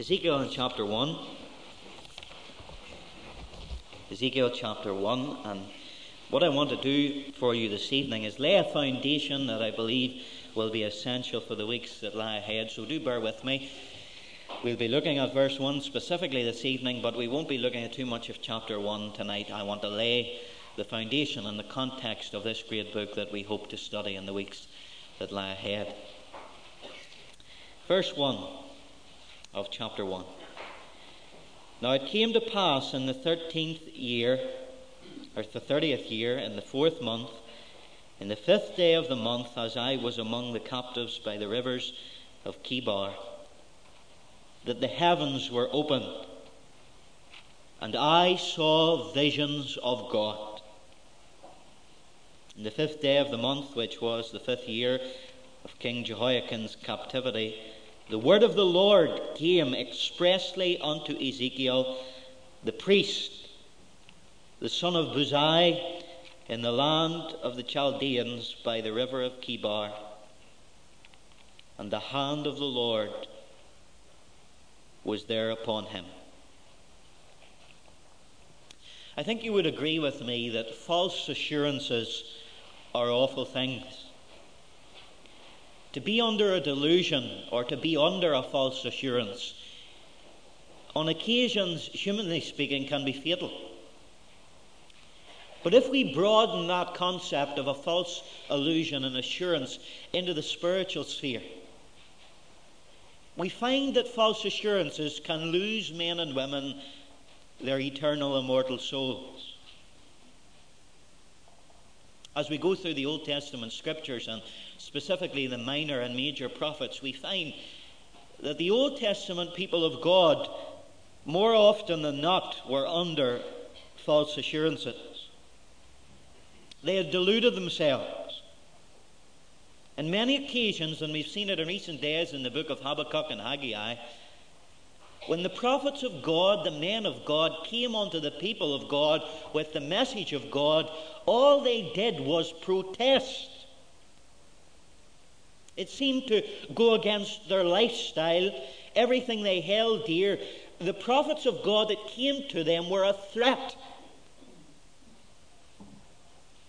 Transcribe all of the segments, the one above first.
Ezekiel chapter 1. Ezekiel chapter 1. And what I want to do for you this evening is lay a foundation that I believe will be essential for the weeks that lie ahead. So do bear with me. We'll be looking at verse 1 specifically this evening, but we won't be looking at too much of chapter 1 tonight. I want to lay the foundation and the context of this great book that we hope to study in the weeks that lie ahead. Verse 1 of chapter 1. Now it came to pass in the thirteenth year, or the thirtieth year, in the fourth month, in the fifth day of the month, as I was among the captives by the rivers of Chebar, that the heavens were opened, and I saw visions of God. In the fifth day of the month, which was the fifth year of King Jehoiachin's captivity, the word of the Lord came expressly unto Ezekiel, the priest, the son of Buzi, in the land of the Chaldeans by the river of Chebar. And the hand of the Lord was there upon him. I think you would agree with me that false assurances are awful things. To be under a delusion or to be under a false assurance, on occasions, humanly speaking, can be fatal. But if we broaden that concept of a false illusion and assurance into the spiritual sphere, we find that false assurances can lose men and women their eternal immortal souls. As we go through the Old Testament scriptures and specifically the minor and major prophets, we find that the Old Testament people of God, more often than not, were under false assurances. They had deluded themselves. On many occasions, and we've seen it in recent days in the book of Habakkuk and Haggai, when the prophets of God, the men of God, came unto the people of God with the message of God, all they did was protest. It seemed to go against their lifestyle, everything they held dear. The prophets of God that came to them were a threat.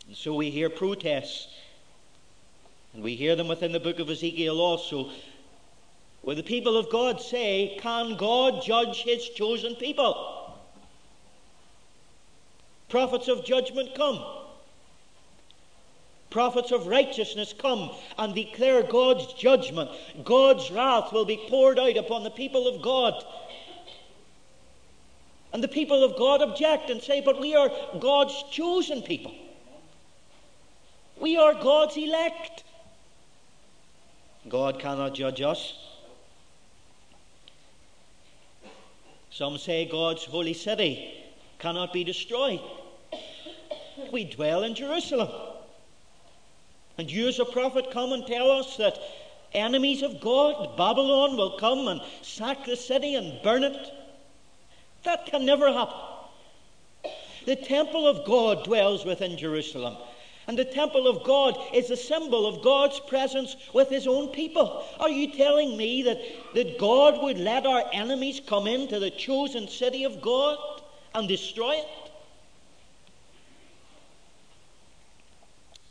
And so we hear protests. And we hear them within the book of Ezekiel also, where the people of God say, Can God judge his chosen people? Prophets of judgment come. Prophets of righteousness come and declare God's judgment. God's wrath will be poured out upon the people of God. And the people of God object and say, But we are God's chosen people. We are God's elect. God cannot judge us. Some say God's holy city cannot be destroyed. We dwell in Jerusalem. And you, as a prophet, come and tell us that enemies of God, Babylon, will come and sack the city and burn it. That can never happen. The temple of God dwells within Jerusalem. And the temple of God is a symbol of God's presence with his own people. Are you telling me that, that God would let our enemies come into the chosen city of God and destroy it?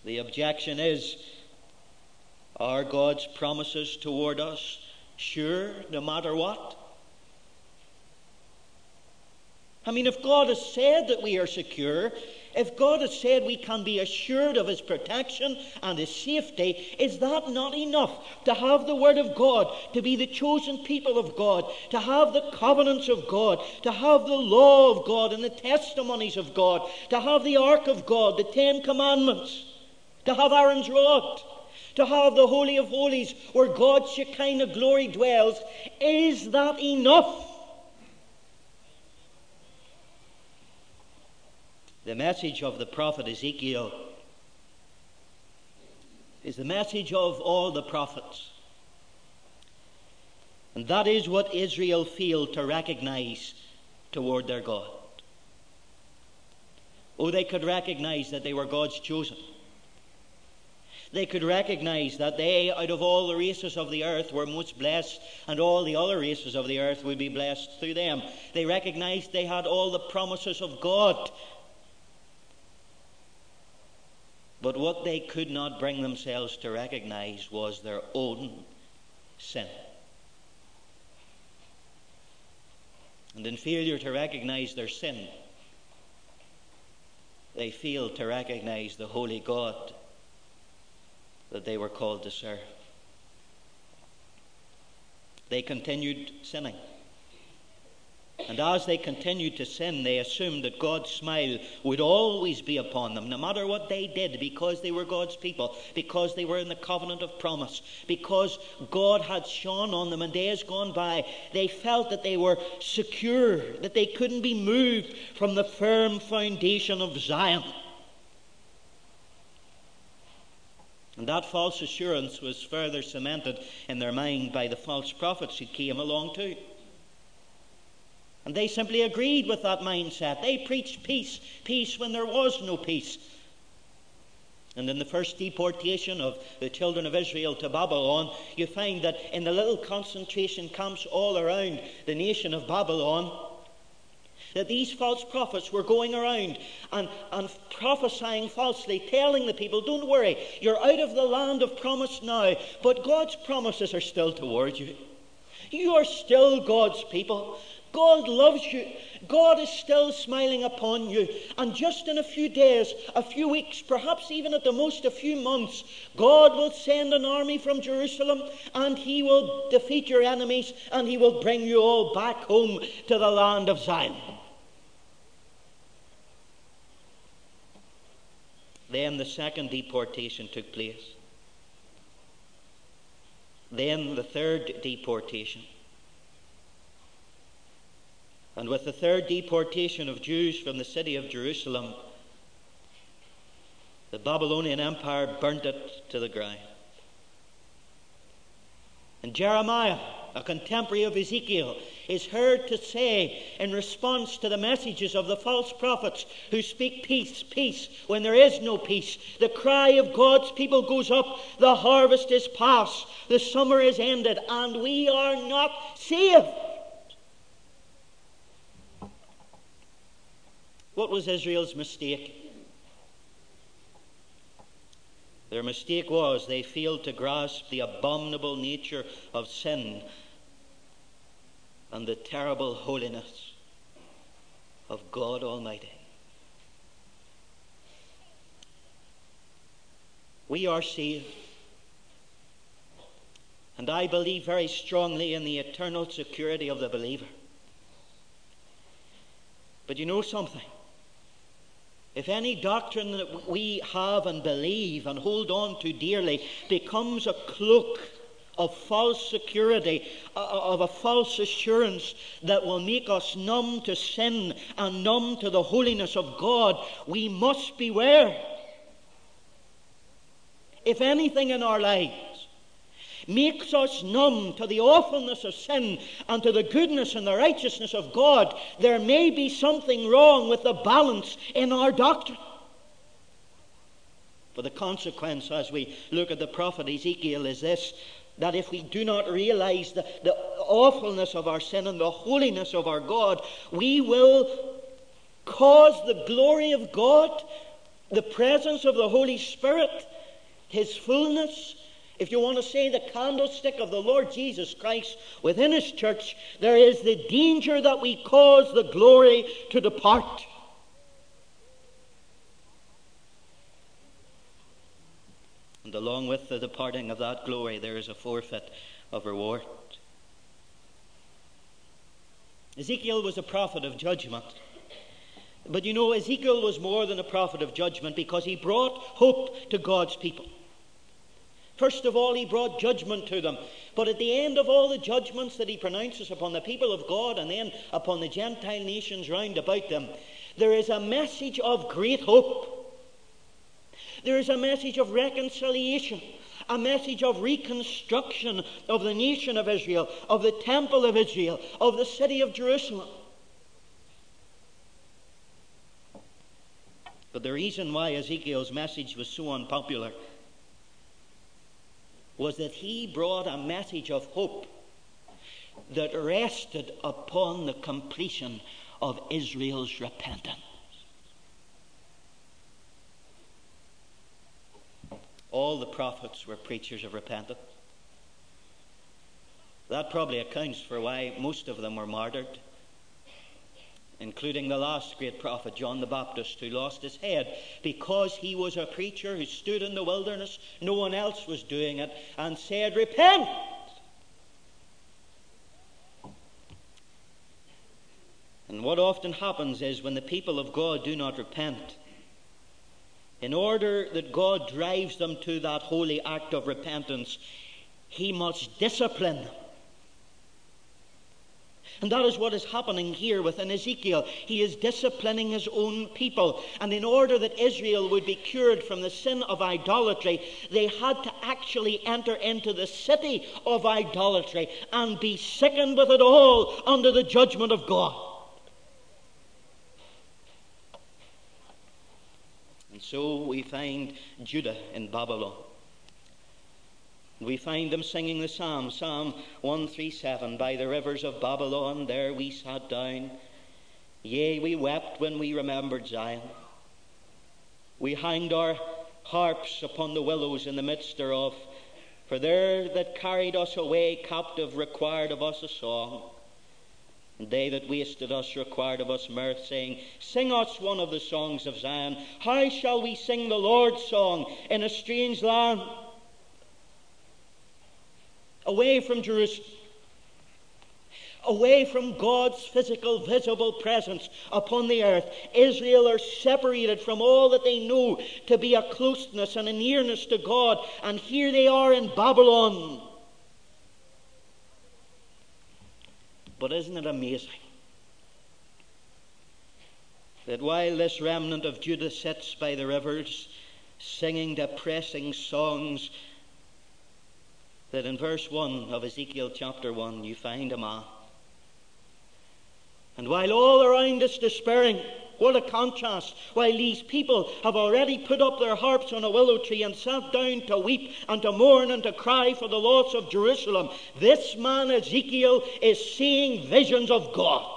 The objection is are God's promises toward us sure no matter what? I mean, if God has said that we are secure, if God has said we can be assured of His protection and His safety, is that not enough to have the Word of God, to be the chosen people of God, to have the covenants of God, to have the law of God and the testimonies of God, to have the ark of God, the Ten Commandments? to have Aaron's rod, to have the Holy of Holies where God's Shekinah glory dwells. Is that enough? The message of the prophet Ezekiel is the message of all the prophets. And that is what Israel failed to recognize toward their God. Oh, they could recognize that they were God's chosen. They could recognize that they, out of all the races of the earth, were most blessed, and all the other races of the earth would be blessed through them. They recognized they had all the promises of God. But what they could not bring themselves to recognize was their own sin. And in failure to recognize their sin, they failed to recognize the holy God that they were called to serve. They continued sinning. And as they continued to sin, they assumed that God's smile would always be upon them, no matter what they did, because they were God's people, because they were in the covenant of promise, because God had shone on them in days gone by. They felt that they were secure, that they couldn't be moved from the firm foundation of Zion. And that false assurance was further cemented in their mind by the false prophets who came along too. And they simply agreed with that mindset. They preached peace, peace when there was no peace. And in the first deportation of the children of Israel to Babylon, you find that in the little concentration camps all around the nation of Babylon, that these false prophets were going around and, and prophesying falsely, telling the people, Don't worry, you're out of the land of promise now, but God's promises are still towards you. You are still God's people. God loves you. God is still smiling upon you. And just in a few days, a few weeks, perhaps even at the most a few months, God will send an army from Jerusalem and he will defeat your enemies and he will bring you all back home to the land of Zion. Then the second deportation took place. Then the third deportation. And with the third deportation of Jews from the city of Jerusalem, the Babylonian Empire burnt it to the ground. And Jeremiah, a contemporary of Ezekiel, is heard to say in response to the messages of the false prophets who speak peace, peace, when there is no peace. The cry of God's people goes up the harvest is past, the summer is ended, and we are not saved. What was Israel's mistake? Their mistake was they failed to grasp the abominable nature of sin and the terrible holiness of God Almighty. We are saved. And I believe very strongly in the eternal security of the believer. But you know something? If any doctrine that we have and believe and hold on to dearly becomes a cloak of false security, of a false assurance that will make us numb to sin and numb to the holiness of God, we must beware. If anything in our lives makes us numb to the awfulness of sin and to the goodness and the righteousness of God, there may be something wrong with the balance in our doctrine. For the consequence, as we look at the prophet Ezekiel, is this that if we do not realize the, the awfulness of our sin and the holiness of our God, we will cause the glory of God, the presence of the Holy Spirit, His fullness, if you want to say the candlestick of the Lord Jesus Christ within His church, there is the danger that we cause the glory to depart. And along with the departing of that glory, there is a forfeit of reward. Ezekiel was a prophet of judgment. But you know, Ezekiel was more than a prophet of judgment because he brought hope to God's people. First of all, he brought judgment to them. But at the end of all the judgments that he pronounces upon the people of God and then upon the Gentile nations round about them, there is a message of great hope. There is a message of reconciliation, a message of reconstruction of the nation of Israel, of the temple of Israel, of the city of Jerusalem. But the reason why Ezekiel's message was so unpopular was that he brought a message of hope that rested upon the completion of Israel's repentance. All the prophets were preachers of repentance. That probably accounts for why most of them were martyred, including the last great prophet, John the Baptist, who lost his head because he was a preacher who stood in the wilderness, no one else was doing it, and said, Repent! And what often happens is when the people of God do not repent, in order that God drives them to that holy act of repentance, He must discipline them. And that is what is happening here within Ezekiel. He is disciplining his own people. And in order that Israel would be cured from the sin of idolatry, they had to actually enter into the city of idolatry and be sickened with it all under the judgment of God. And so we find Judah in Babylon. We find them singing the psalm, Psalm 137 By the rivers of Babylon, there we sat down. Yea, we wept when we remembered Zion. We hanged our harps upon the willows in the midst thereof. For there that carried us away captive required of us a song. And they that wasted us required of us mirth, saying, Sing us one of the songs of Zion. How shall we sing the Lord's song in a strange land? Away from Jerusalem. Away from God's physical, visible presence upon the earth, Israel are separated from all that they know to be a closeness and a nearness to God. And here they are in Babylon But isn't it amazing that while this remnant of Judah sits by the rivers singing depressing songs, that in verse 1 of Ezekiel chapter 1 you find a man. And while all around is despairing, what a contrast. While these people have already put up their harps on a willow tree and sat down to weep and to mourn and to cry for the loss of Jerusalem, this man Ezekiel is seeing visions of God.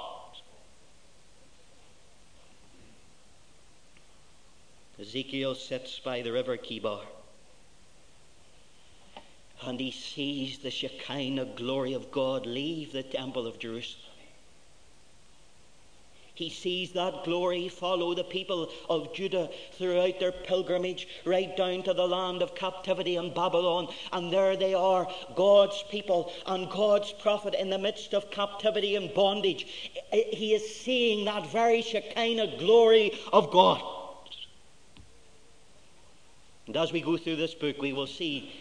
Ezekiel sits by the river Chebar and he sees the Shekinah glory of God leave the temple of Jerusalem. He sees that glory follow the people of Judah throughout their pilgrimage right down to the land of captivity in Babylon. And there they are, God's people and God's prophet in the midst of captivity and bondage. He is seeing that very Shekinah glory of God. And as we go through this book, we will see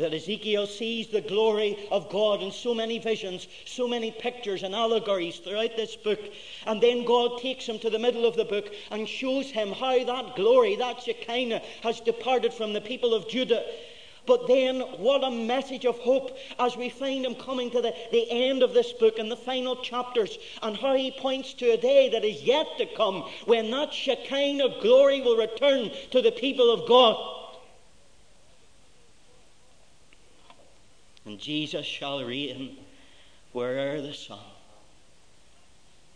that Ezekiel sees the glory of God in so many visions, so many pictures and allegories throughout this book. And then God takes him to the middle of the book and shows him how that glory, that Shekinah, has departed from the people of Judah. But then, what a message of hope as we find him coming to the, the end of this book and the final chapters, and how he points to a day that is yet to come when that Shekinah glory will return to the people of God. And Jesus shall reign where'er the sun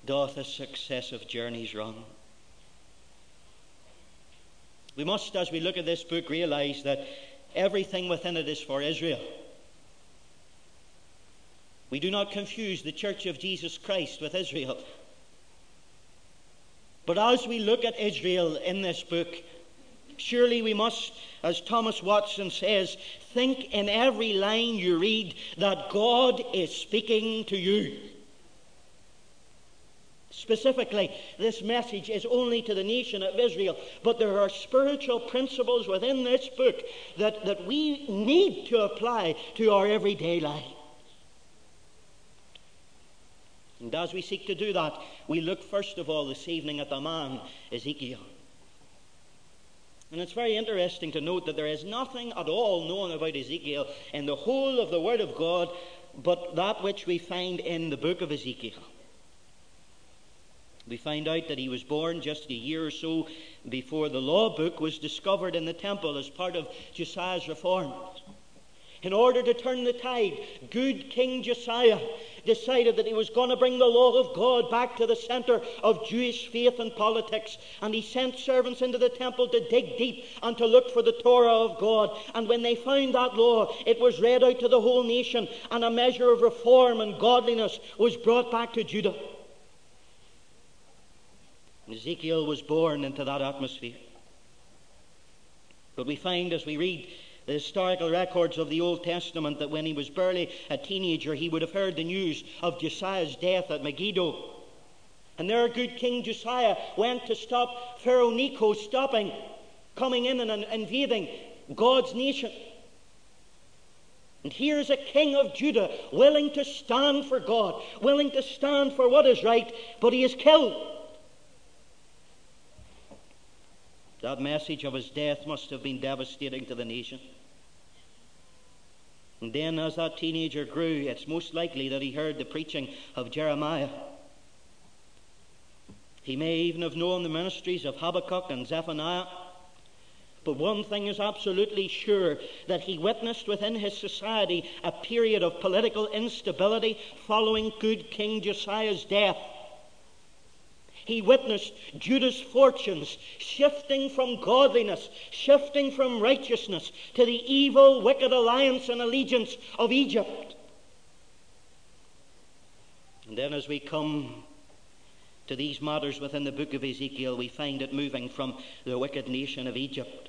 doth his successive journeys run. We must, as we look at this book, realize that everything within it is for Israel. We do not confuse the Church of Jesus Christ with Israel. But as we look at Israel in this book, Surely we must, as Thomas Watson says, think in every line you read that God is speaking to you. Specifically, this message is only to the nation of Israel, but there are spiritual principles within this book that, that we need to apply to our everyday life. And as we seek to do that, we look first of all this evening at the man Ezekiel. And it's very interesting to note that there is nothing at all known about Ezekiel in the whole of the Word of God but that which we find in the book of Ezekiel. We find out that he was born just a year or so before the law book was discovered in the temple as part of Josiah's reforms. In order to turn the tide, good King Josiah decided that he was going to bring the law of God back to the center of Jewish faith and politics. And he sent servants into the temple to dig deep and to look for the Torah of God. And when they found that law, it was read out to the whole nation, and a measure of reform and godliness was brought back to Judah. Ezekiel was born into that atmosphere. But we find as we read the historical records of the Old Testament that when he was barely a teenager, he would have heard the news of Josiah's death at Megiddo. And there, good King Josiah went to stop Pharaoh Necho stopping, coming in and invading God's nation. And here's a king of Judah willing to stand for God, willing to stand for what is right, but he is killed. That message of his death must have been devastating to the nation. And then, as that teenager grew, it's most likely that he heard the preaching of Jeremiah. He may even have known the ministries of Habakkuk and Zephaniah. But one thing is absolutely sure that he witnessed within his society a period of political instability following good King Josiah's death. He witnessed Judah's fortunes shifting from godliness, shifting from righteousness to the evil, wicked alliance and allegiance of Egypt. And then, as we come to these matters within the book of Ezekiel, we find it moving from the wicked nation of Egypt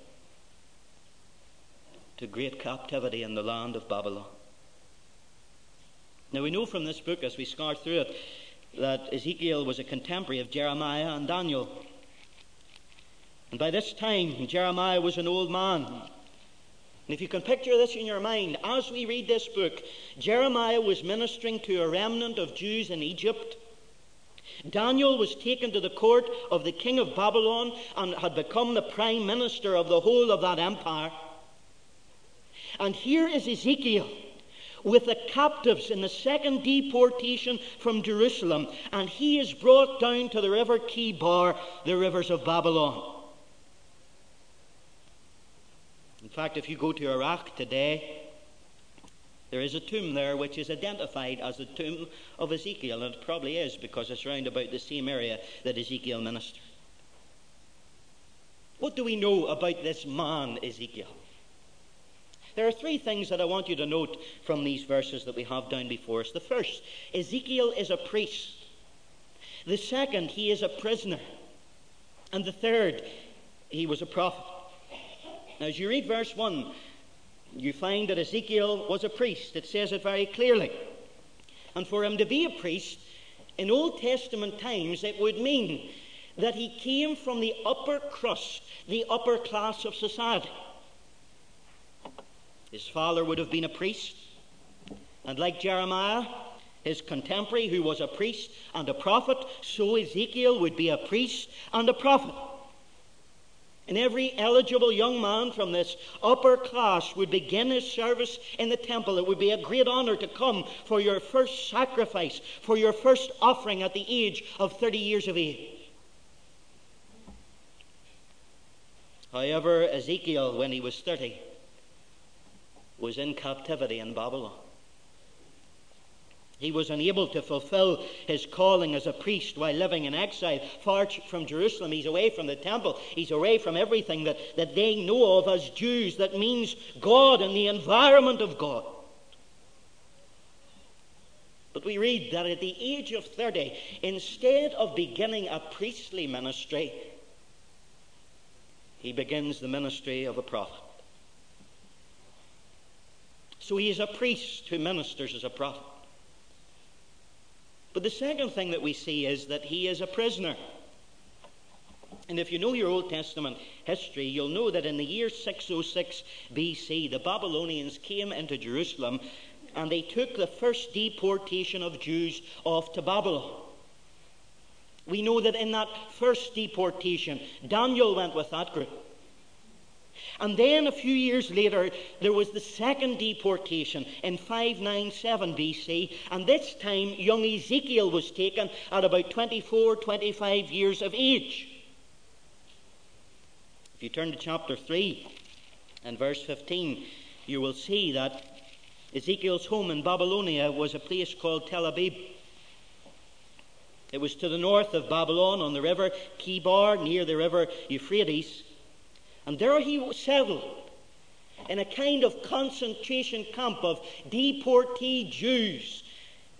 to great captivity in the land of Babylon. Now, we know from this book, as we scar through it, that Ezekiel was a contemporary of Jeremiah and Daniel. And by this time, Jeremiah was an old man. And if you can picture this in your mind, as we read this book, Jeremiah was ministering to a remnant of Jews in Egypt. Daniel was taken to the court of the king of Babylon and had become the prime minister of the whole of that empire. And here is Ezekiel with the captives in the second deportation from Jerusalem, and he is brought down to the river Chebar, the rivers of Babylon. In fact, if you go to Iraq today, there is a tomb there which is identified as the tomb of Ezekiel, and it probably is because it's round about the same area that Ezekiel ministered. What do we know about this man, Ezekiel? There are three things that I want you to note from these verses that we have down before us. The first, Ezekiel is a priest. The second, he is a prisoner. And the third, he was a prophet. Now, as you read verse 1, you find that Ezekiel was a priest. It says it very clearly. And for him to be a priest, in Old Testament times, it would mean that he came from the upper crust, the upper class of society. His father would have been a priest. And like Jeremiah, his contemporary, who was a priest and a prophet, so Ezekiel would be a priest and a prophet. And every eligible young man from this upper class would begin his service in the temple. It would be a great honor to come for your first sacrifice, for your first offering at the age of 30 years of age. However, Ezekiel, when he was 30, was in captivity in Babylon. He was unable to fulfill his calling as a priest while living in exile, far from Jerusalem. He's away from the temple. He's away from everything that, that they know of as Jews that means God and the environment of God. But we read that at the age of 30, instead of beginning a priestly ministry, he begins the ministry of a prophet. So he is a priest who ministers as a prophet. But the second thing that we see is that he is a prisoner. And if you know your Old Testament history, you'll know that in the year 606 BC, the Babylonians came into Jerusalem and they took the first deportation of Jews off to Babylon. We know that in that first deportation, Daniel went with that group. And then a few years later, there was the second deportation in 597 BC, and this time young Ezekiel was taken at about 24, 25 years of age. If you turn to chapter 3 and verse 15, you will see that Ezekiel's home in Babylonia was a place called Tel Abib. It was to the north of Babylon on the river Chebar, near the river Euphrates. And there he settled in a kind of concentration camp of deportee Jews.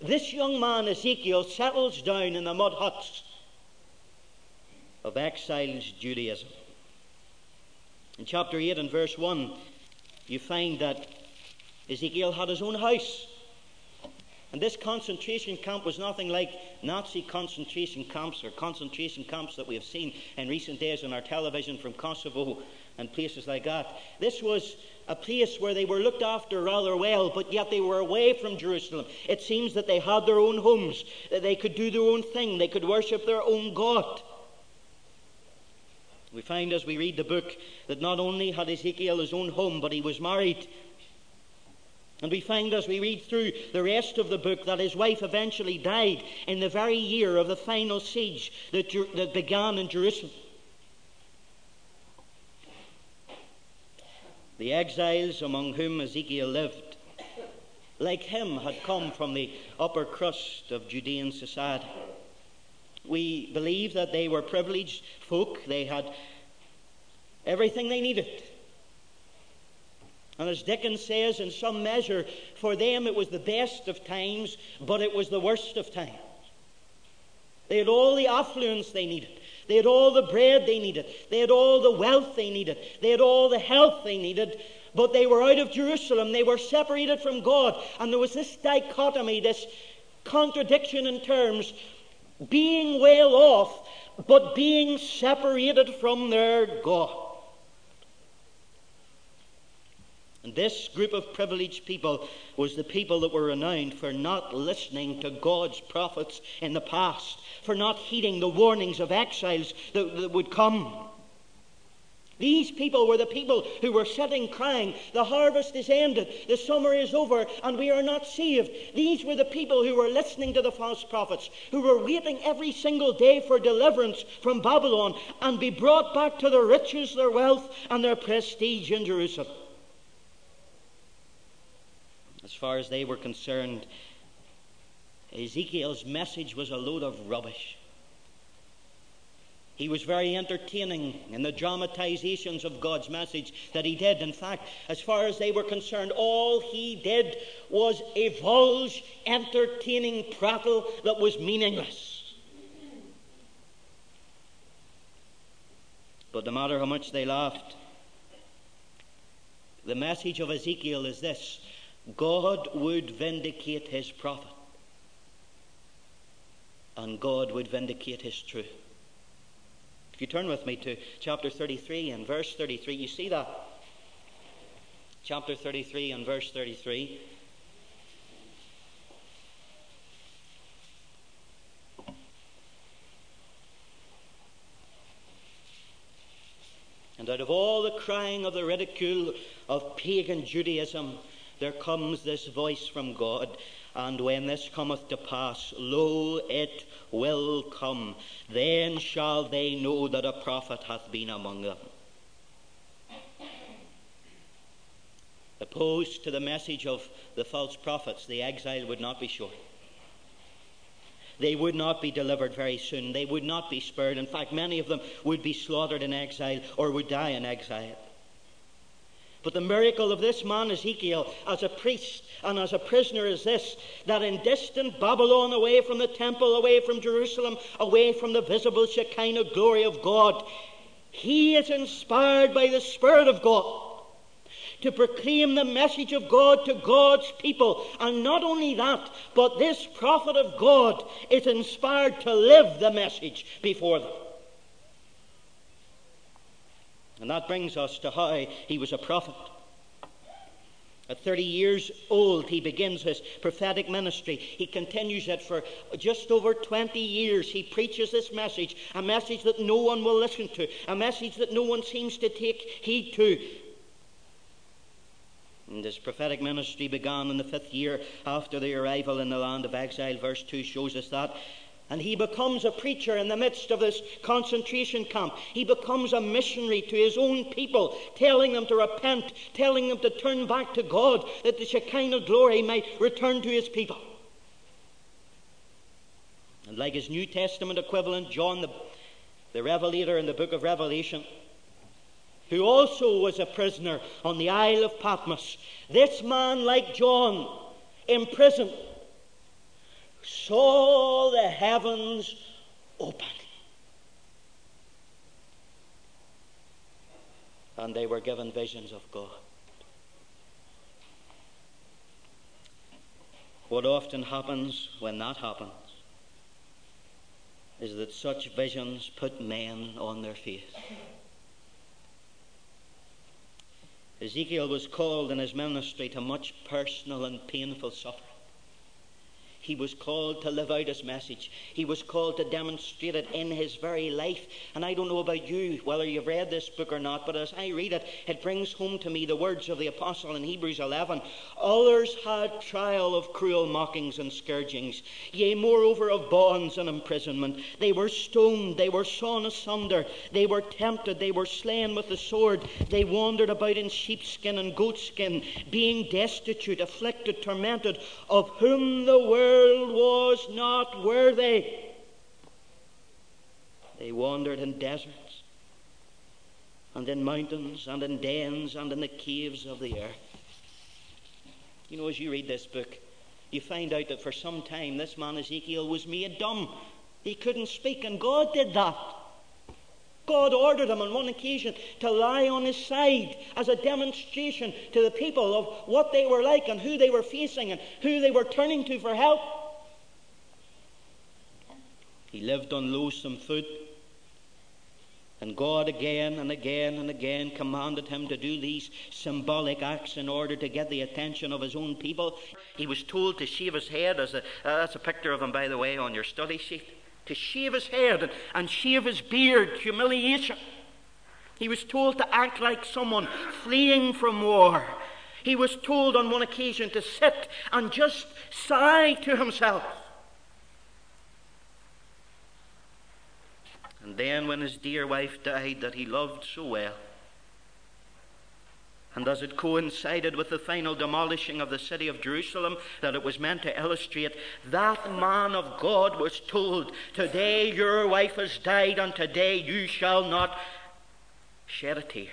This young man, Ezekiel, settles down in the mud huts of exiles Judaism. In chapter 8 and verse 1, you find that Ezekiel had his own house. And this concentration camp was nothing like Nazi concentration camps or concentration camps that we have seen in recent days on our television from Kosovo and places like that. This was a place where they were looked after rather well, but yet they were away from Jerusalem. It seems that they had their own homes, that they could do their own thing, they could worship their own God. We find as we read the book that not only had Ezekiel his own home, but he was married and we find as we read through the rest of the book that his wife eventually died in the very year of the final siege that, that began in Jerusalem. The exiles among whom Ezekiel lived, like him, had come from the upper crust of Judean society. We believe that they were privileged folk, they had everything they needed. And as Dickens says, in some measure, for them it was the best of times, but it was the worst of times. They had all the affluence they needed. They had all the bread they needed. They had all the wealth they needed. They had all the health they needed. But they were out of Jerusalem. They were separated from God. And there was this dichotomy, this contradiction in terms being well off, but being separated from their God. And this group of privileged people was the people that were renowned for not listening to God's prophets in the past, for not heeding the warnings of exiles that, that would come. These people were the people who were sitting crying, The harvest is ended, the summer is over, and we are not saved. These were the people who were listening to the false prophets, who were waiting every single day for deliverance from Babylon and be brought back to their riches, their wealth, and their prestige in Jerusalem. As far as they were concerned, Ezekiel's message was a load of rubbish. He was very entertaining in the dramatizations of God's message that he did. In fact, as far as they were concerned, all he did was evulge entertaining prattle that was meaningless. But no matter how much they laughed, the message of Ezekiel is this God would vindicate his prophet, and God would vindicate his truth. If you turn with me to chapter 33 and verse 33, you see that. Chapter 33 and verse 33. And out of all the crying of the ridicule of pagan Judaism, there comes this voice from God. And when this cometh to pass, lo, it will come. Then shall they know that a prophet hath been among them. Opposed to the message of the false prophets, the exile would not be short. They would not be delivered very soon. They would not be spared. In fact, many of them would be slaughtered in exile or would die in exile. But the miracle of this man, Ezekiel, as a priest and as a prisoner, is this that in distant Babylon, away from the temple, away from Jerusalem, away from the visible Shekinah glory of God, he is inspired by the Spirit of God to proclaim the message of God to God's people. And not only that, but this prophet of God is inspired to live the message before them. And that brings us to how he was a prophet. At 30 years old, he begins his prophetic ministry. He continues it for just over 20 years. He preaches this message, a message that no one will listen to, a message that no one seems to take heed to. And his prophetic ministry began in the fifth year after the arrival in the land of exile. Verse 2 shows us that. And he becomes a preacher in the midst of this concentration camp. He becomes a missionary to his own people, telling them to repent, telling them to turn back to God, that the Shekinah glory might return to his people. And like his New Testament equivalent, John the, the Revelator in the book of Revelation, who also was a prisoner on the Isle of Patmos, this man, like John, in prison, saw the heavens open. And they were given visions of God. What often happens when that happens is that such visions put men on their face. Ezekiel was called in his ministry to much personal and painful suffering. He was called to live out his message. He was called to demonstrate it in his very life. And I don't know about you, whether you've read this book or not, but as I read it, it brings home to me the words of the apostle in Hebrews 11. Others had trial of cruel mockings and scourgings, yea, moreover, of bonds and imprisonment. They were stoned, they were sawn asunder, they were tempted, they were slain with the sword, they wandered about in sheepskin and goatskin, being destitute, afflicted, tormented, of whom the word world was not worthy. They wandered in deserts and in mountains and in dens and in the caves of the earth. You know, as you read this book, you find out that for some time this man Ezekiel was made dumb. He couldn't speak, and God did that. God ordered him on one occasion to lie on his side as a demonstration to the people of what they were like and who they were facing and who they were turning to for help. He lived on loathsome food. And God again and again and again commanded him to do these symbolic acts in order to get the attention of his own people. He was told to shave his head, as a, uh, that's a picture of him, by the way, on your study sheet to shave his head and, and shave his beard, humiliation. He was told to act like someone fleeing from war. He was told on one occasion to sit and just sigh to himself. And then, when his dear wife died that he loved so well, and as it coincided with the final demolishing of the city of Jerusalem that it was meant to illustrate, that man of God was told, Today your wife has died, and today you shall not shed a tear.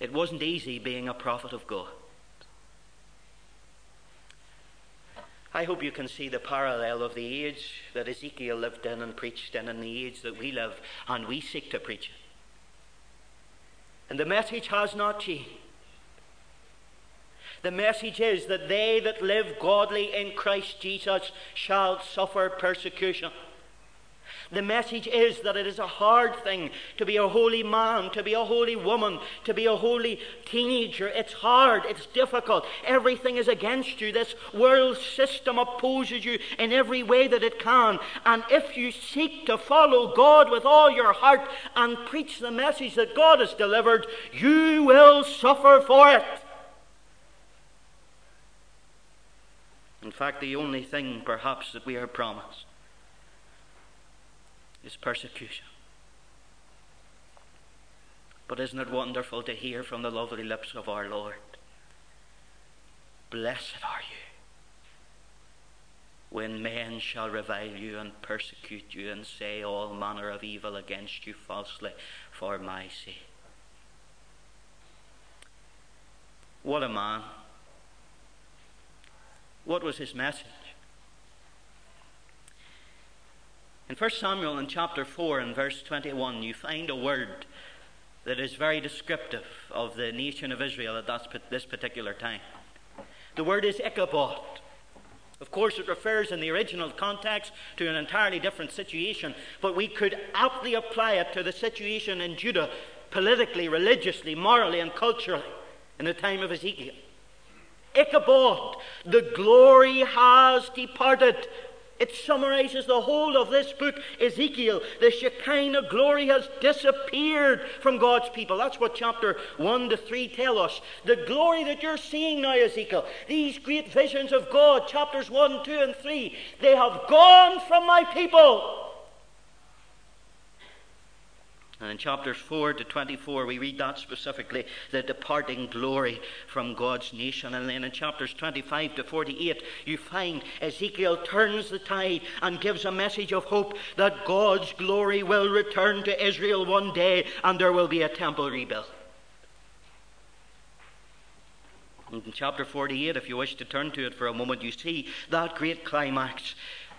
It wasn't easy being a prophet of God. I hope you can see the parallel of the age that Ezekiel lived in and preached in and the age that we live and we seek to preach. And the message has not changed. The message is that they that live godly in Christ Jesus shall suffer persecution. The message is that it is a hard thing to be a holy man, to be a holy woman, to be a holy teenager. It's hard, it's difficult. Everything is against you. This world system opposes you in every way that it can. And if you seek to follow God with all your heart and preach the message that God has delivered, you will suffer for it. In fact, the only thing perhaps that we are promised is persecution. But isn't it wonderful to hear from the lovely lips of our Lord? Blessed are you when men shall revile you and persecute you and say all manner of evil against you falsely for my sake. What a man. What was his message? In 1 Samuel in chapter 4 and verse 21, you find a word that is very descriptive of the nation of Israel at this particular time. The word is Ichabod. Of course, it refers in the original context to an entirely different situation, but we could aptly apply it to the situation in Judah politically, religiously, morally, and culturally in the time of Ezekiel. Ichabod, the glory has departed It summarizes the whole of this book, Ezekiel. The Shekinah glory has disappeared from God's people. That's what chapter 1 to 3 tell us. The glory that you're seeing now, Ezekiel, these great visions of God, chapters 1, 2, and 3, they have gone from my people. And in chapters 4 to 24, we read that specifically the departing glory from God's nation. And then in chapters 25 to 48, you find Ezekiel turns the tide and gives a message of hope that God's glory will return to Israel one day and there will be a temple rebuilt. And In chapter 48, if you wish to turn to it for a moment, you see that great climax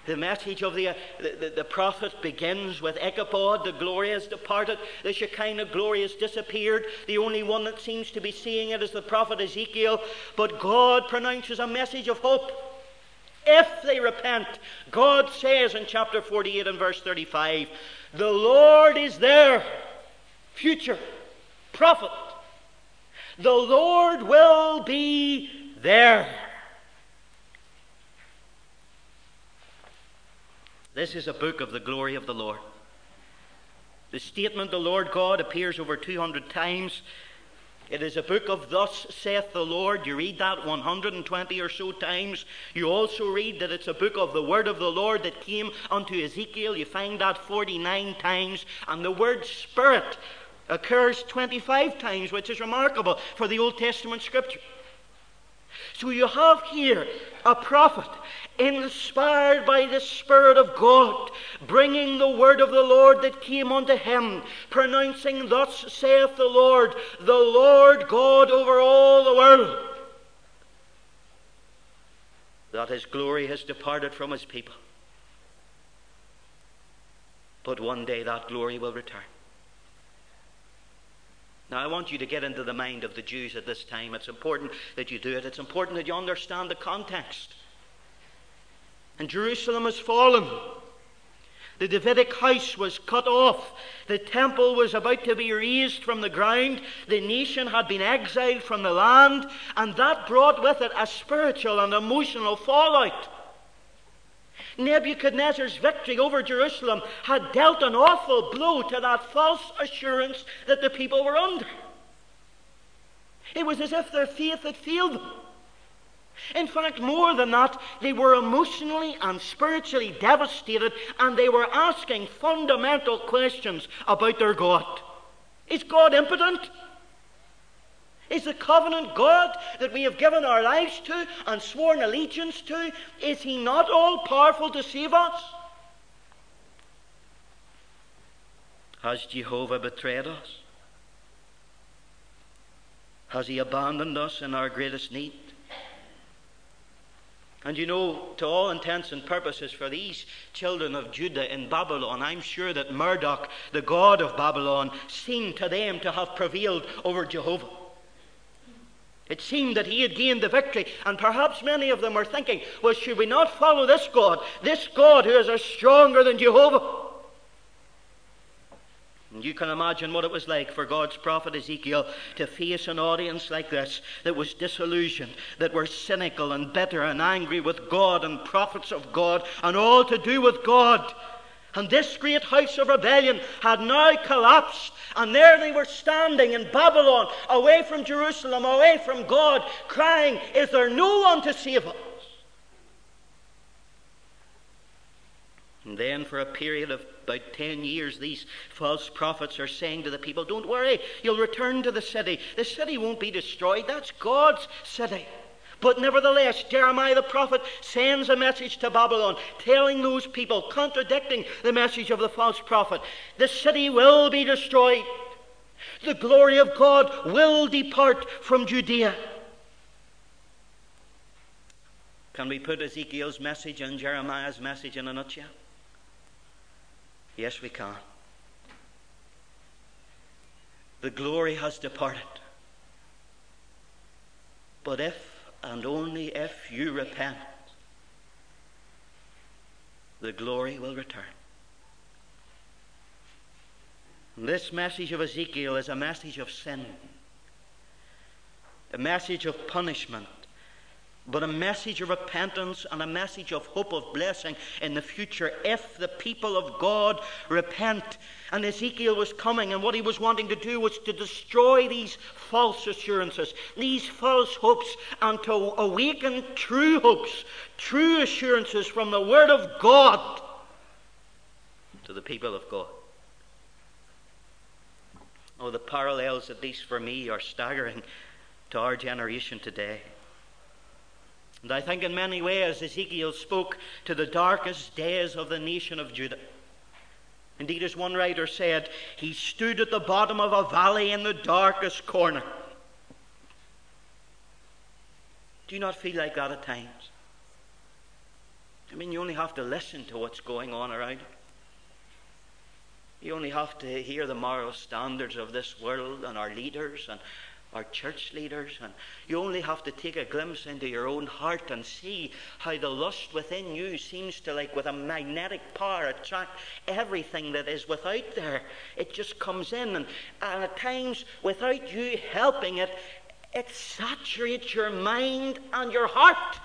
the message of uh, the, the, the, prophet begins with Ichabod. The glory has departed. The Shekinah glory has disappeared. The only one that seems to be seeing it is the prophet Ezekiel. But God pronounces a message of hope. If they repent, God says in chapter 48 and verse 35, The Lord is there. Future prophet. The Lord will be there. This is a book of the glory of the Lord. The statement, the Lord God, appears over 200 times. It is a book of Thus saith the Lord. You read that 120 or so times. You also read that it's a book of the word of the Lord that came unto Ezekiel. You find that 49 times. And the word Spirit occurs 25 times, which is remarkable for the Old Testament scripture. So you have here a prophet inspired by the Spirit of God, bringing the word of the Lord that came unto him, pronouncing, Thus saith the Lord, the Lord God over all the world, that his glory has departed from his people. But one day that glory will return. Now, I want you to get into the mind of the Jews at this time. It's important that you do it. It's important that you understand the context. And Jerusalem has fallen. The Davidic house was cut off. The temple was about to be razed from the ground. The nation had been exiled from the land. And that brought with it a spiritual and emotional fallout. Nebuchadnezzar's victory over Jerusalem had dealt an awful blow to that false assurance that the people were under. It was as if their faith had failed them. In fact, more than that, they were emotionally and spiritually devastated and they were asking fundamental questions about their God. Is God impotent? Is the covenant God that we have given our lives to and sworn allegiance to, is he not all powerful to save us? Has Jehovah betrayed us? Has he abandoned us in our greatest need? And you know, to all intents and purposes, for these children of Judah in Babylon, I'm sure that Marduk, the god of Babylon, seemed to them to have prevailed over Jehovah. It seemed that he had gained the victory, and perhaps many of them were thinking, well, should we not follow this God, this God who is stronger than Jehovah? And you can imagine what it was like for God's prophet Ezekiel to face an audience like this that was disillusioned, that were cynical and bitter and angry with God and prophets of God and all to do with God. And this great house of rebellion had now collapsed. And there they were standing in Babylon, away from Jerusalem, away from God, crying, Is there no one to save us? And then, for a period of about 10 years, these false prophets are saying to the people, Don't worry, you'll return to the city. The city won't be destroyed. That's God's city. But nevertheless, Jeremiah the prophet sends a message to Babylon, telling those people, contradicting the message of the false prophet, the city will be destroyed. The glory of God will depart from Judea. Can we put Ezekiel's message and Jeremiah's message in a nutshell? Yes, we can. The glory has departed. But if and only if you repent, the glory will return. This message of Ezekiel is a message of sin, a message of punishment, but a message of repentance and a message of hope of blessing in the future if the people of God repent. And Ezekiel was coming, and what he was wanting to do was to destroy these false assurances, these false hopes, and to awaken true hopes, true assurances from the Word of God to the people of God. Oh, the parallels, at least for me, are staggering to our generation today. And I think in many ways Ezekiel spoke to the darkest days of the nation of Judah. Indeed, as one writer said, he stood at the bottom of a valley in the darkest corner. Do you not feel like that at times? I mean, you only have to listen to what's going on around you. You only have to hear the moral standards of this world and our leaders and our church leaders, and you only have to take a glimpse into your own heart and see how the lust within you seems to, like with a magnetic power, attract everything that is without there. It just comes in, and, and at times, without you helping it, it saturates your mind and your heart.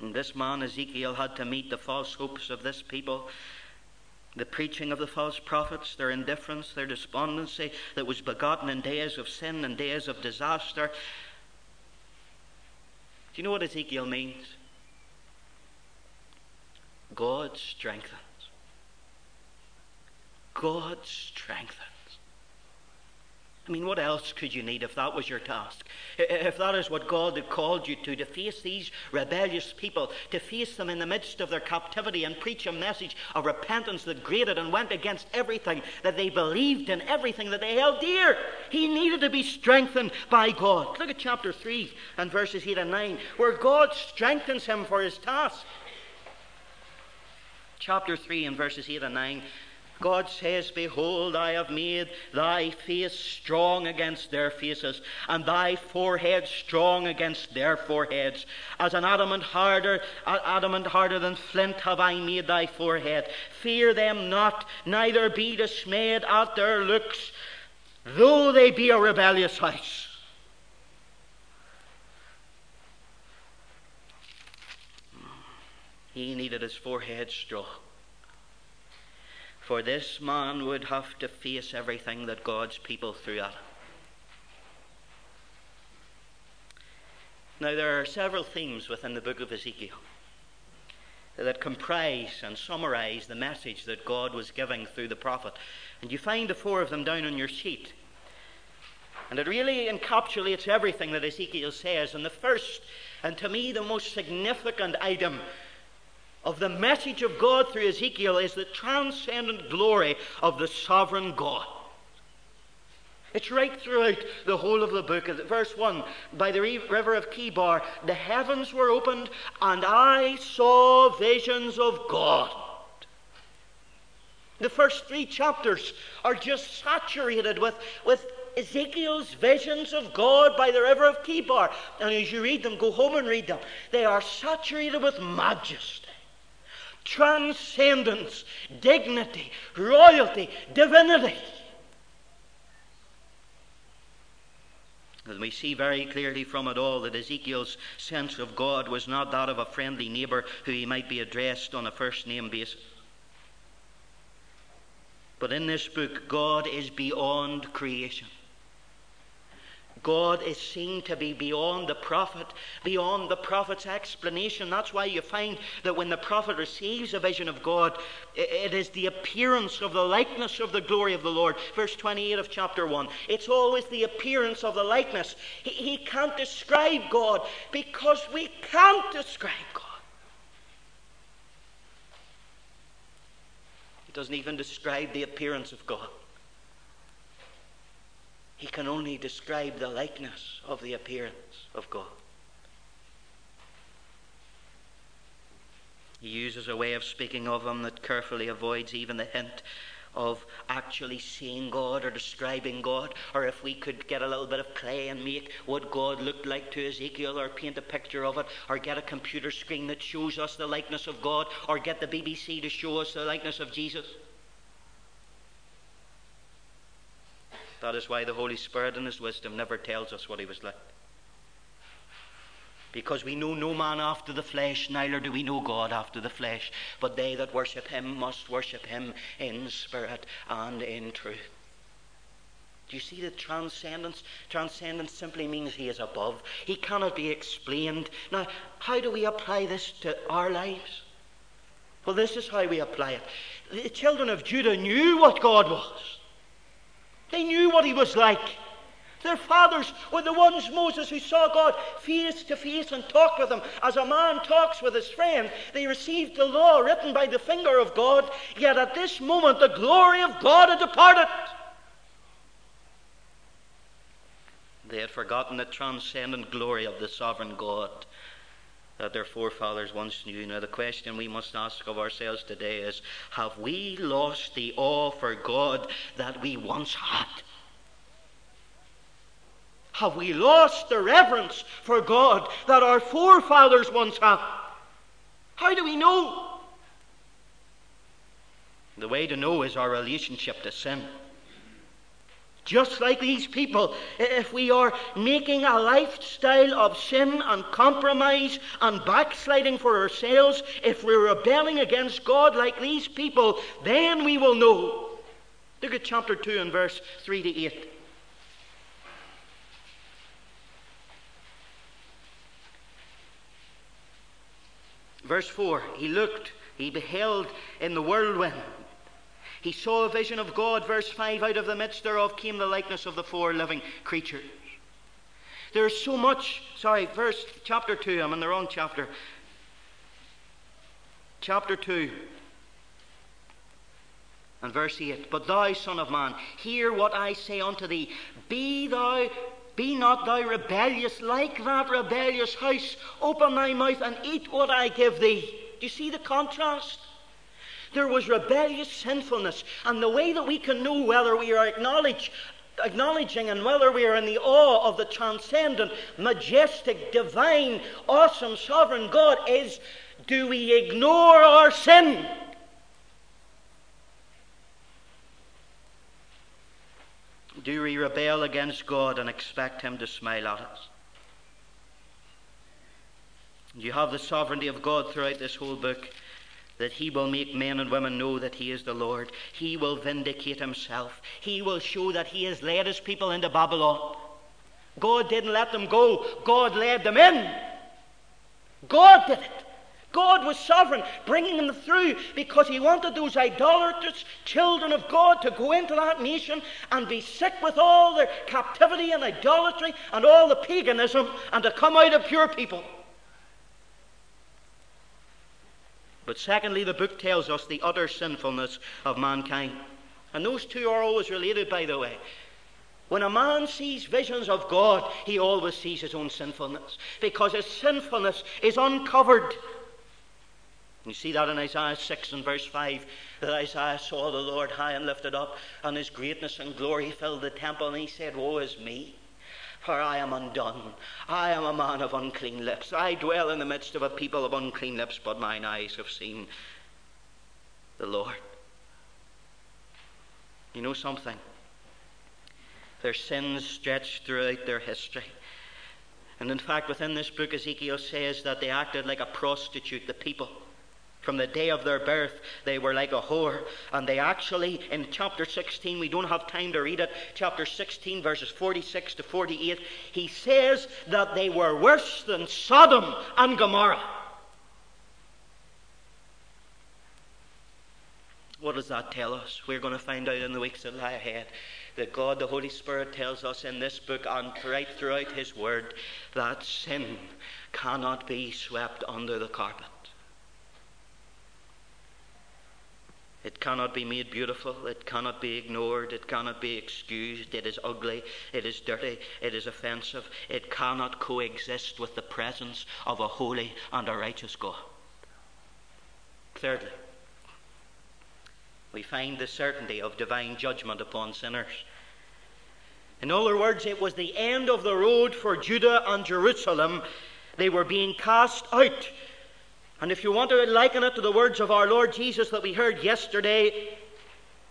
And this man, Ezekiel, had to meet the false hopes of this people the preaching of the false prophets, their indifference, their despondency that was begotten in days of sin and days of disaster. Do you know what Ezekiel means? God strengthens. God strengthens. I mean, what else could you need if that was your task? If that is what God had called you to, to face these rebellious people, to face them in the midst of their captivity and preach a message of repentance that grated and went against everything that they believed in, everything that they held dear. He needed to be strengthened by God. Look at chapter 3 and verses 8 and 9, where God strengthens him for his task. Chapter 3 and verses 8 and 9 God says, Behold, I have made thy face strong against their faces, and thy forehead strong against their foreheads. As an adamant harder, adamant harder than flint have I made thy forehead. Fear them not, neither be dismayed at their looks, though they be a rebellious house. He needed his forehead strong. For this man would have to face everything that God's people threw at him. Now, there are several themes within the book of Ezekiel that comprise and summarize the message that God was giving through the prophet. And you find the four of them down on your sheet. And it really encapsulates everything that Ezekiel says. And the first, and to me the most significant item of the message of God through Ezekiel is the transcendent glory of the sovereign God. It's right throughout the whole of the book. Verse 1 By the river of Chebar, the heavens were opened, and I saw visions of God. The first three chapters are just saturated with, with Ezekiel's visions of God by the river of Chebar. And as you read them, go home and read them. They are saturated with majesty transcendence, dignity, royalty, divinity. And we see very clearly from it all that Ezekiel's sense of God was not that of a friendly neighbour who he might be addressed on a first name basis. But in this book, God is beyond creation. God is seen to be beyond the prophet, beyond the prophet's explanation. That's why you find that when the prophet receives a vision of God, it is the appearance of the likeness of the glory of the Lord. Verse 28 of chapter 1. It's always the appearance of the likeness. He, he can't describe God because we can't describe God. He doesn't even describe the appearance of God. He can only describe the likeness of the appearance of God. He uses a way of speaking of him that carefully avoids even the hint of actually seeing God or describing God, or if we could get a little bit of clay and make what God looked like to Ezekiel, or paint a picture of it, or get a computer screen that shows us the likeness of God, or get the BBC to show us the likeness of Jesus. That is why the Holy Spirit, in His wisdom, never tells us what He was like. Because we know no man after the flesh, neither do we know God after the flesh. But they that worship Him must worship Him in spirit and in truth. Do you see the transcendence? Transcendence simply means He is above. He cannot be explained. Now, how do we apply this to our lives? Well, this is how we apply it. The children of Judah knew what God was. They knew what He was like. Their fathers were the ones, Moses, who saw God face to face and talked with him as a man talks with his friend. They received the law written by the finger of God, yet at this moment the glory of God had departed. They had forgotten the transcendent glory of the sovereign God that their forefathers once knew. Now, the question we must ask of ourselves today is Have we lost the awe for God that we once had? Have we lost the reverence for God that our forefathers once had? How do we know? The way to know is our relationship to sin. Just like these people, if we are making a lifestyle of sin and compromise and backsliding for ourselves, if we're rebelling against God like these people, then we will know. Look at chapter 2 and verse 3 to 8. Verse 4 He looked, he beheld in the whirlwind. He saw a vision of God. Verse 5 Out of the midst thereof came the likeness of the four living creatures. There's so much, sorry, verse chapter 2, I'm in the wrong chapter. Chapter 2 and verse 8 But thou, Son of Man, hear what I say unto thee. Be thou be not thou rebellious like that rebellious house. Open thy mouth and eat what I give thee. Do you see the contrast? There was rebellious sinfulness. And the way that we can know whether we are acknowledging and whether we are in the awe of the transcendent, majestic, divine, awesome, sovereign God is do we ignore our sin? Do we rebel against God and expect Him to smile at us? You have the sovereignty of God throughout this whole book that He will make men and women know that He is the Lord. He will vindicate Himself. He will show that He has led His people into Babylon. God didn't let them go, God led them in. God did it. God was sovereign, bringing them through because He wanted those idolatrous children of God to go into that nation and be sick with all their captivity and idolatry and all the paganism and to come out a pure people. But secondly, the book tells us the utter sinfulness of mankind. And those two are always related, by the way. When a man sees visions of God, he always sees his own sinfulness because his sinfulness is uncovered. You see that in Isaiah 6 and verse 5 that Isaiah saw the Lord high and lifted up, and his greatness and glory filled the temple, and he said, Woe is me! For I am undone. I am a man of unclean lips. I dwell in the midst of a people of unclean lips, but mine eyes have seen the Lord. You know something? Their sins stretched throughout their history. And in fact, within this book, Ezekiel says that they acted like a prostitute, the people. From the day of their birth, they were like a whore. And they actually, in chapter 16, we don't have time to read it, chapter 16, verses 46 to 48, he says that they were worse than Sodom and Gomorrah. What does that tell us? We're going to find out in the weeks that lie ahead that God, the Holy Spirit, tells us in this book and right throughout His Word that sin cannot be swept under the carpet. It cannot be made beautiful. It cannot be ignored. It cannot be excused. It is ugly. It is dirty. It is offensive. It cannot coexist with the presence of a holy and a righteous God. Thirdly, we find the certainty of divine judgment upon sinners. In other words, it was the end of the road for Judah and Jerusalem. They were being cast out and if you want to liken it to the words of our Lord Jesus that we heard yesterday,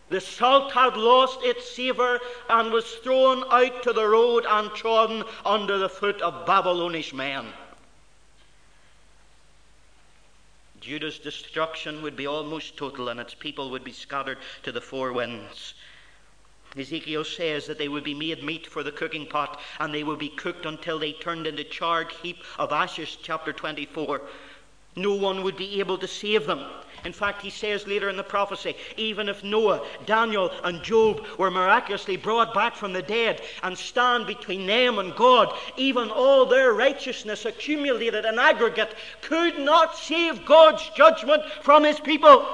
The salt had lost its savour and was thrown out to the road and trodden under the foot of Babylonish men. Judah's destruction would be almost total, and its people would be scattered to the four winds. Ezekiel says that they would be made meat for the cooking pot, and they would be cooked until they turned into charred heap of ashes, chapter 24. No one would be able to save them. In fact, he says later in the prophecy even if Noah, Daniel, and Job were miraculously brought back from the dead and stand between them and God, even all their righteousness accumulated in aggregate could not save God's judgment from his people.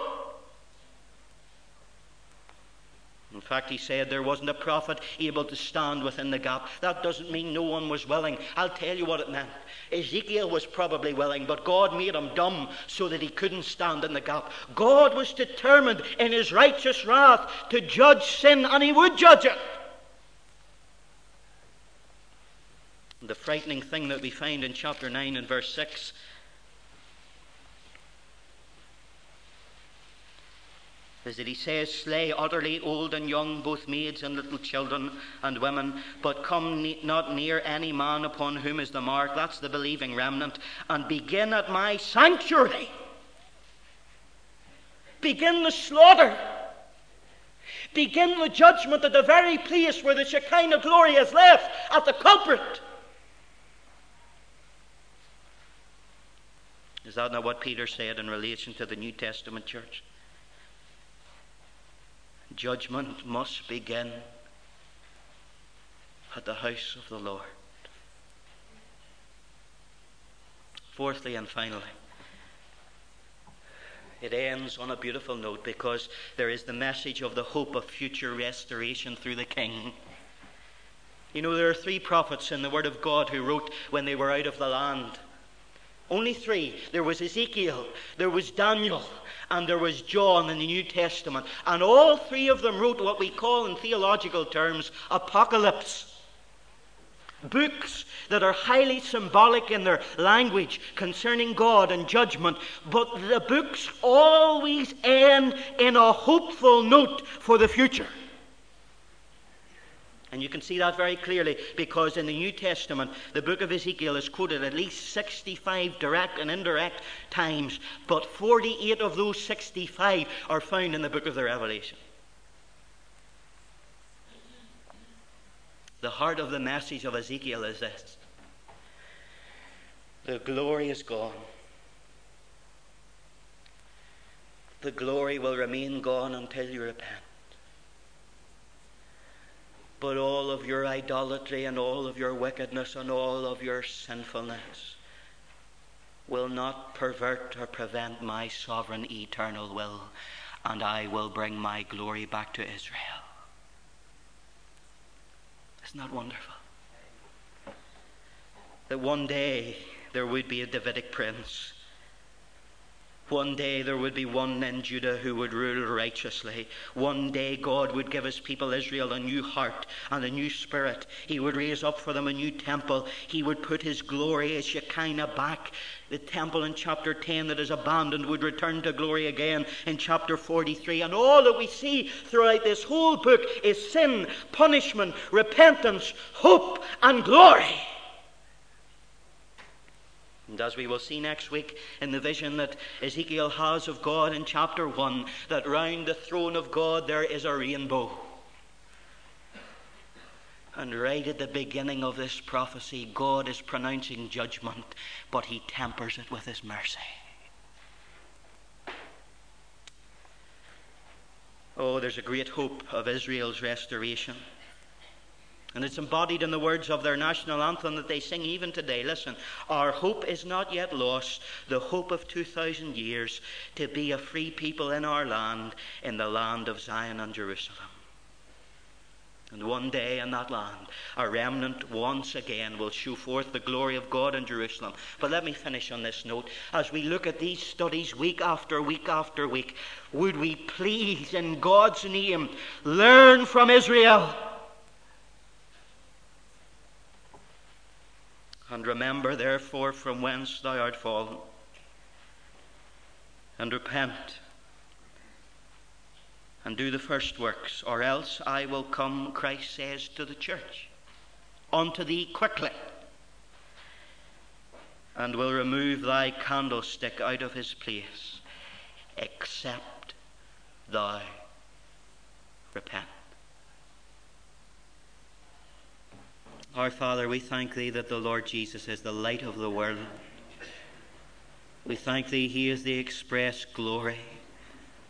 In fact, he said there wasn't a prophet able to stand within the gap. That doesn't mean no one was willing. I'll tell you what it meant. Ezekiel was probably willing, but God made him dumb so that he couldn't stand in the gap. God was determined in his righteous wrath to judge sin, and he would judge it. The frightening thing that we find in chapter 9 and verse 6 is that he says, Slay utterly old and young, both maids and little children and women, but come ne- not near any man upon whom is the mark, that's the believing remnant, and begin at my sanctuary. Begin the slaughter. Begin the judgment at the very place where the Shekinah glory is left, at the culprit. Is that not what Peter said in relation to the New Testament church? Judgment must begin at the house of the Lord. Fourthly and finally, it ends on a beautiful note because there is the message of the hope of future restoration through the King. You know, there are three prophets in the Word of God who wrote when they were out of the land. Only three. There was Ezekiel, there was Daniel, and there was John in the New Testament. And all three of them wrote what we call in theological terms apocalypse. Books that are highly symbolic in their language concerning God and judgment, but the books always end in a hopeful note for the future. And you can see that very clearly because in the New Testament, the book of Ezekiel is quoted at least 65 direct and indirect times, but 48 of those 65 are found in the book of the Revelation. The heart of the message of Ezekiel is this the glory is gone. The glory will remain gone until you repent. But all of your idolatry and all of your wickedness and all of your sinfulness will not pervert or prevent my sovereign eternal will, and I will bring my glory back to Israel. Isn't that wonderful? That one day there would be a Davidic prince one day there would be one in Judah who would rule righteously. One day God would give his people Israel a new heart and a new spirit. He would raise up for them a new temple. He would put his glory, his Shekinah back. The temple in chapter 10 that is abandoned would return to glory again in chapter 43. And all that we see throughout this whole book is sin, punishment, repentance, hope, and glory. And as we will see next week in the vision that Ezekiel has of God in chapter 1, that round the throne of God there is a rainbow. And right at the beginning of this prophecy, God is pronouncing judgment, but he tempers it with his mercy. Oh, there's a great hope of Israel's restoration. And it's embodied in the words of their national anthem that they sing even today. Listen, our hope is not yet lost, the hope of 2,000 years to be a free people in our land, in the land of Zion and Jerusalem. And one day in that land, a remnant once again will show forth the glory of God in Jerusalem. But let me finish on this note. As we look at these studies week after week after week, would we please, in God's name, learn from Israel? And remember, therefore, from whence thou art fallen, and repent, and do the first works, or else I will come, Christ says to the church, unto thee quickly, and will remove thy candlestick out of his place, except thou repent. Our Father, we thank Thee that the Lord Jesus is the light of the world. We thank Thee He is the express glory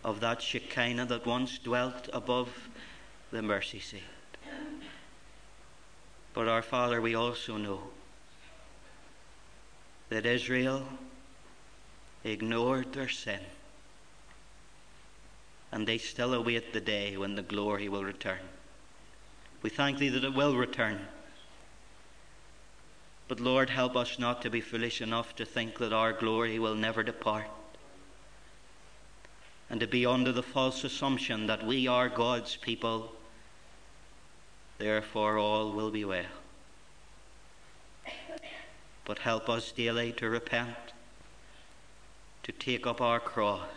of that Shekinah that once dwelt above the mercy seat. But our Father, we also know that Israel ignored their sin and they still await the day when the glory will return. We thank Thee that it will return. But Lord, help us not to be foolish enough to think that our glory will never depart and to be under the false assumption that we are God's people, therefore all will be well. But help us daily to repent, to take up our cross,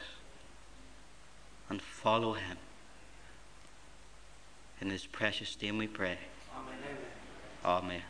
and follow Him. In His precious name we pray. Amen. Amen.